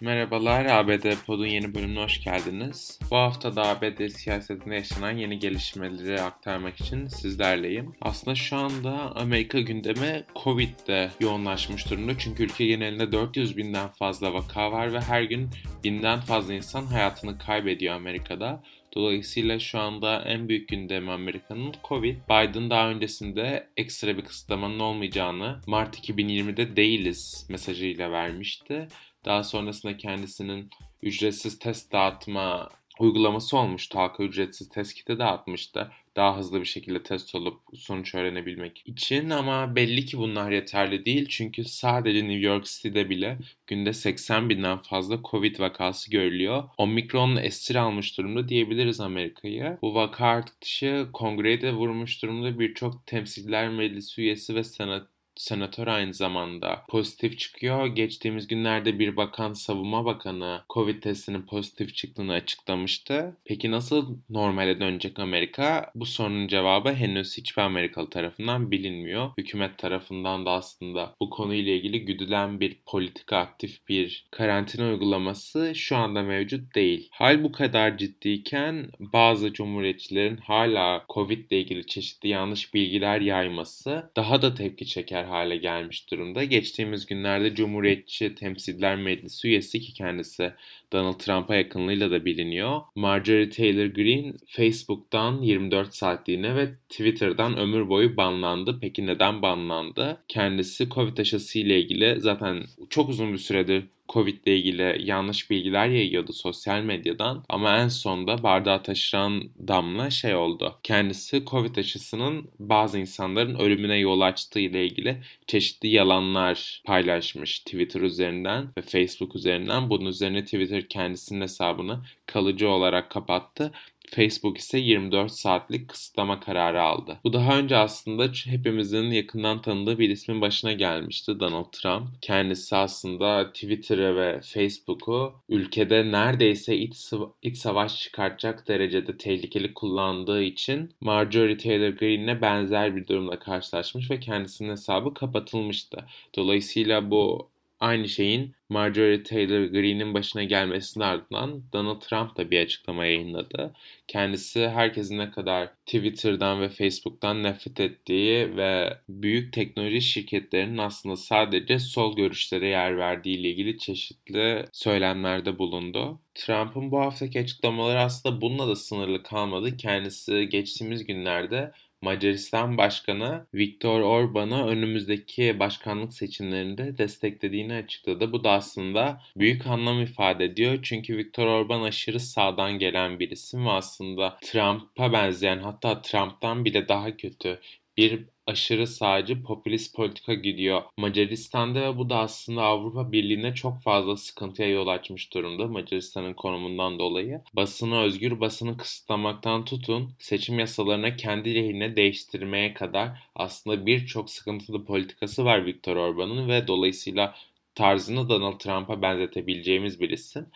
Merhabalar, ABD Pod'un yeni bölümüne hoş geldiniz. Bu hafta da ABD siyasetinde yaşanan yeni gelişmeleri aktarmak için sizlerleyim. Aslında şu anda Amerika gündemi Covid'de yoğunlaşmış durumda. Çünkü ülke genelinde 400 binden fazla vaka var ve her gün binden fazla insan hayatını kaybediyor Amerika'da. Dolayısıyla şu anda en büyük gündemi Amerika'nın Covid. Biden daha öncesinde ekstra bir kısıtlamanın olmayacağını Mart 2020'de değiliz mesajıyla vermişti. Daha sonrasında kendisinin ücretsiz test dağıtma uygulaması olmuştu. Halka ücretsiz test kiti dağıtmıştı. Daha hızlı bir şekilde test olup sonuç öğrenebilmek için ama belli ki bunlar yeterli değil. Çünkü sadece New York City'de bile günde 80 binden fazla Covid vakası görülüyor. Omikron'la esir almış durumda diyebiliriz Amerika'yı. Bu vaka artışı kongreye de vurmuş durumda birçok temsiller meclisi üyesi ve senat senatör aynı zamanda pozitif çıkıyor. Geçtiğimiz günlerde bir bakan savunma bakanı Covid testinin pozitif çıktığını açıklamıştı. Peki nasıl normale dönecek Amerika? Bu sorunun cevabı henüz hiçbir Amerikalı tarafından bilinmiyor. Hükümet tarafından da aslında bu konuyla ilgili güdülen bir politika aktif bir karantina uygulaması şu anda mevcut değil. Hal bu kadar ciddiyken bazı cumhuriyetçilerin hala Covid ile ilgili çeşitli yanlış bilgiler yayması daha da tepki çeker hale gelmiş durumda. Geçtiğimiz günlerde Cumhuriyetçi Temsiller Meclisi üyesi ki kendisi Donald Trump'a yakınlığıyla da biliniyor. Marjorie Taylor Greene Facebook'tan 24 saatliğine ve Twitter'dan ömür boyu banlandı. Peki neden banlandı? Kendisi Covid aşısı ile ilgili zaten çok uzun bir süredir Covid ile ilgili yanlış bilgiler yayıyordu sosyal medyadan ama en sonda bardağı taşıran damla şey oldu. Kendisi Covid aşısının bazı insanların ölümüne yol açtığı ile ilgili çeşitli yalanlar paylaşmış Twitter üzerinden ve Facebook üzerinden. Bunun üzerine Twitter kendisinin hesabını kalıcı olarak kapattı Facebook ise 24 saatlik kısıtlama kararı aldı. Bu daha önce aslında hepimizin yakından tanıdığı bir ismin başına gelmişti Donald Trump. Kendisi aslında Twitter'ı ve Facebook'u ülkede neredeyse iç, iç savaş çıkartacak derecede tehlikeli kullandığı için Marjorie Taylor Greene'le benzer bir durumla karşılaşmış ve kendisinin hesabı kapatılmıştı. Dolayısıyla bu Aynı şeyin Marjorie Taylor Greene'in başına gelmesinin ardından Donald Trump da bir açıklama yayınladı. Kendisi herkesin ne kadar Twitter'dan ve Facebook'tan nefret ettiği ve büyük teknoloji şirketlerinin aslında sadece sol görüşlere yer verdiği ile ilgili çeşitli söylemlerde bulundu. Trump'ın bu haftaki açıklamaları aslında bununla da sınırlı kalmadı. Kendisi geçtiğimiz günlerde Macaristan Başkanı Viktor Orban'ı önümüzdeki başkanlık seçimlerinde desteklediğini açıkladı. Bu da aslında büyük anlam ifade ediyor. Çünkü Viktor Orban aşırı sağdan gelen bir isim ve aslında Trump'a benzeyen hatta Trump'tan bile daha kötü bir aşırı sağcı popülist politika gidiyor Macaristan'da ve bu da aslında Avrupa Birliği'ne çok fazla sıkıntıya yol açmış durumda Macaristan'ın konumundan dolayı. Basını özgür basını kısıtlamaktan tutun seçim yasalarına kendi lehine değiştirmeye kadar aslında birçok sıkıntılı politikası var Viktor Orban'ın ve dolayısıyla tarzını Donald Trump'a benzetebileceğimiz bir isim.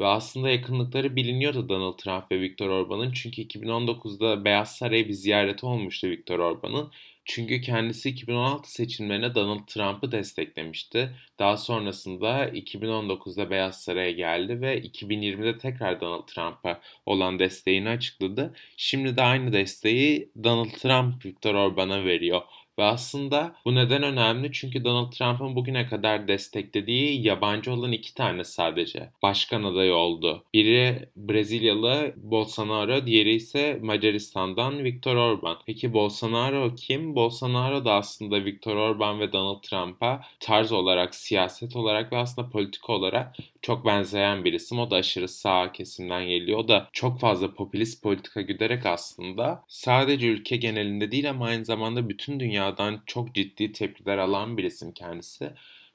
Ve aslında yakınlıkları biliniyordu Donald Trump ve Viktor Orban'ın. Çünkü 2019'da Beyaz Saray'a bir ziyareti olmuştu Viktor Orban'ın. Çünkü kendisi 2016 seçimlerine Donald Trump'ı desteklemişti. Daha sonrasında 2019'da Beyaz Saray'a geldi ve 2020'de tekrar Donald Trump'a olan desteğini açıkladı. Şimdi de aynı desteği Donald Trump Viktor Orban'a veriyor. Ve aslında bu neden önemli? Çünkü Donald Trump'ın bugüne kadar desteklediği yabancı olan iki tane sadece başkan adayı oldu. Biri Brezilyalı Bolsonaro, diğeri ise Macaristan'dan Viktor Orban. Peki Bolsonaro kim? Bolsonaro da aslında Viktor Orban ve Donald Trump'a tarz olarak, siyaset olarak ve aslında politika olarak çok benzeyen bir isim. O da aşırı sağ kesimden geliyor. O da çok fazla popülist politika güderek aslında sadece ülke genelinde değil ama aynı zamanda bütün dünyadan çok ciddi tepkiler alan bir isim kendisi.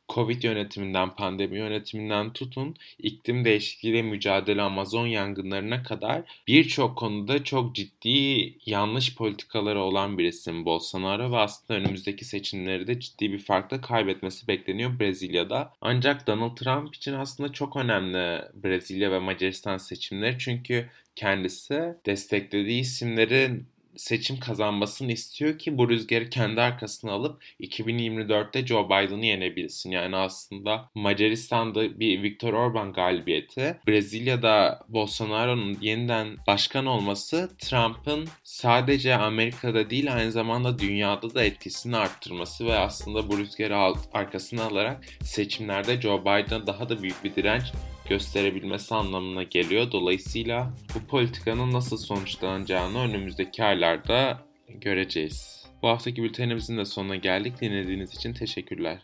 Covid yönetiminden, pandemi yönetiminden tutun, iklim değişikliğiyle mücadele Amazon yangınlarına kadar birçok konuda çok ciddi yanlış politikaları olan bir isim Bolsonaro ve aslında önümüzdeki seçimleri de ciddi bir farkla kaybetmesi bekleniyor Brezilya'da. Ancak Donald Trump için aslında çok önemli Brezilya ve Macaristan seçimleri çünkü kendisi desteklediği isimlerin seçim kazanmasını istiyor ki bu rüzgarı kendi arkasına alıp 2024'te Joe Biden'ı yenebilsin. Yani aslında Macaristan'da bir Viktor Orban galibiyeti, Brezilya'da Bolsonaro'nun yeniden başkan olması Trump'ın sadece Amerika'da değil aynı zamanda dünyada da etkisini arttırması ve aslında bu rüzgarı arkasına alarak seçimlerde Joe Biden'a daha da büyük bir direnç gösterebilmesi anlamına geliyor. Dolayısıyla bu politikanın nasıl sonuçlanacağını önümüzdeki aylarda göreceğiz. Bu haftaki bültenimizin de sonuna geldik. Dinlediğiniz için teşekkürler.